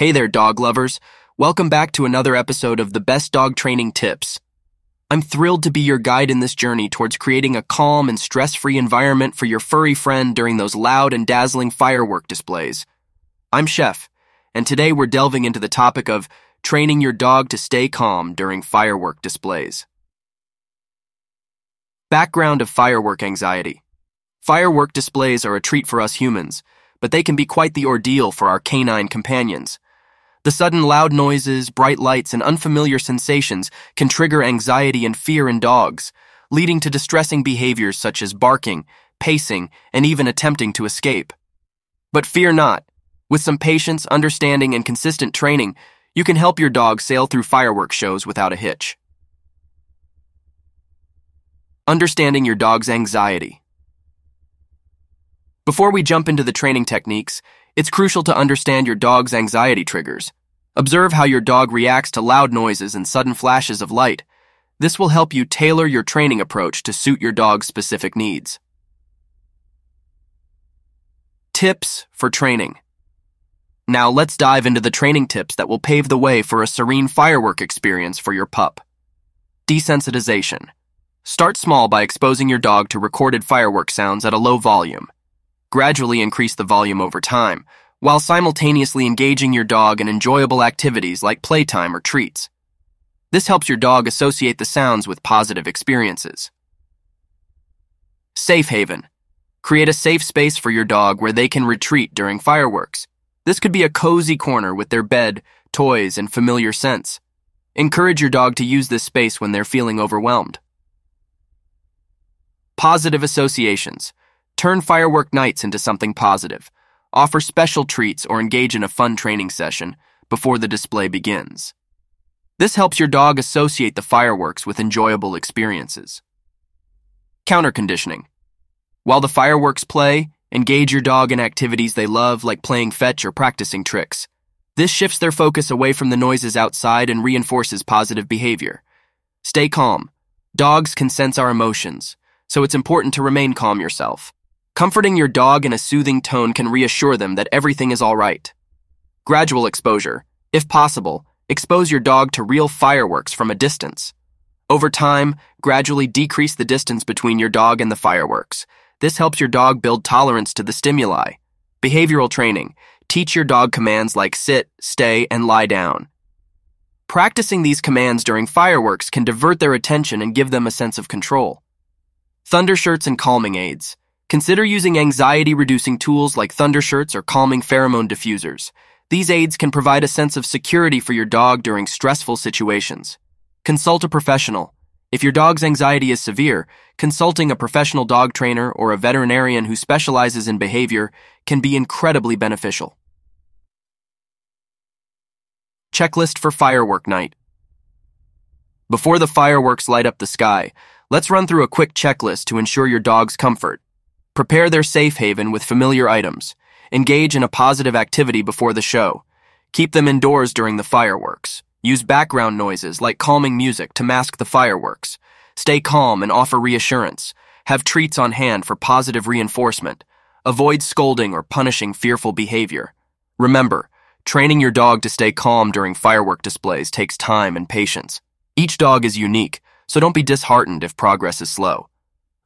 Hey there, dog lovers. Welcome back to another episode of the Best Dog Training Tips. I'm thrilled to be your guide in this journey towards creating a calm and stress free environment for your furry friend during those loud and dazzling firework displays. I'm Chef, and today we're delving into the topic of training your dog to stay calm during firework displays. Background of firework anxiety. Firework displays are a treat for us humans, but they can be quite the ordeal for our canine companions. The sudden loud noises, bright lights, and unfamiliar sensations can trigger anxiety and fear in dogs, leading to distressing behaviors such as barking, pacing, and even attempting to escape. But fear not. With some patience, understanding, and consistent training, you can help your dog sail through fireworks shows without a hitch. Understanding your dog's anxiety. Before we jump into the training techniques, it's crucial to understand your dog's anxiety triggers. Observe how your dog reacts to loud noises and sudden flashes of light. This will help you tailor your training approach to suit your dog's specific needs. Tips for training. Now let's dive into the training tips that will pave the way for a serene firework experience for your pup. Desensitization. Start small by exposing your dog to recorded firework sounds at a low volume. Gradually increase the volume over time, while simultaneously engaging your dog in enjoyable activities like playtime or treats. This helps your dog associate the sounds with positive experiences. Safe haven. Create a safe space for your dog where they can retreat during fireworks. This could be a cozy corner with their bed, toys, and familiar scents. Encourage your dog to use this space when they're feeling overwhelmed. Positive associations. Turn firework nights into something positive. Offer special treats or engage in a fun training session before the display begins. This helps your dog associate the fireworks with enjoyable experiences. Counter conditioning. While the fireworks play, engage your dog in activities they love like playing fetch or practicing tricks. This shifts their focus away from the noises outside and reinforces positive behavior. Stay calm. Dogs can sense our emotions, so it's important to remain calm yourself. Comforting your dog in a soothing tone can reassure them that everything is all right. Gradual exposure. If possible, expose your dog to real fireworks from a distance. Over time, gradually decrease the distance between your dog and the fireworks. This helps your dog build tolerance to the stimuli. Behavioral training. Teach your dog commands like sit, stay, and lie down. Practicing these commands during fireworks can divert their attention and give them a sense of control. Thunder shirts and calming aids. Consider using anxiety reducing tools like thunder shirts or calming pheromone diffusers. These aids can provide a sense of security for your dog during stressful situations. Consult a professional. If your dog's anxiety is severe, consulting a professional dog trainer or a veterinarian who specializes in behavior can be incredibly beneficial. Checklist for firework night. Before the fireworks light up the sky, let's run through a quick checklist to ensure your dog's comfort. Prepare their safe haven with familiar items. Engage in a positive activity before the show. Keep them indoors during the fireworks. Use background noises like calming music to mask the fireworks. Stay calm and offer reassurance. Have treats on hand for positive reinforcement. Avoid scolding or punishing fearful behavior. Remember, training your dog to stay calm during firework displays takes time and patience. Each dog is unique, so don't be disheartened if progress is slow.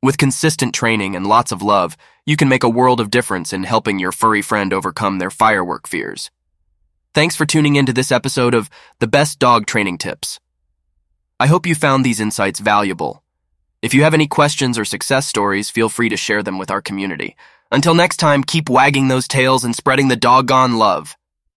With consistent training and lots of love, you can make a world of difference in helping your furry friend overcome their firework fears. Thanks for tuning in to this episode of The Best Dog Training Tips. I hope you found these insights valuable. If you have any questions or success stories, feel free to share them with our community. Until next time, keep wagging those tails and spreading the doggone love.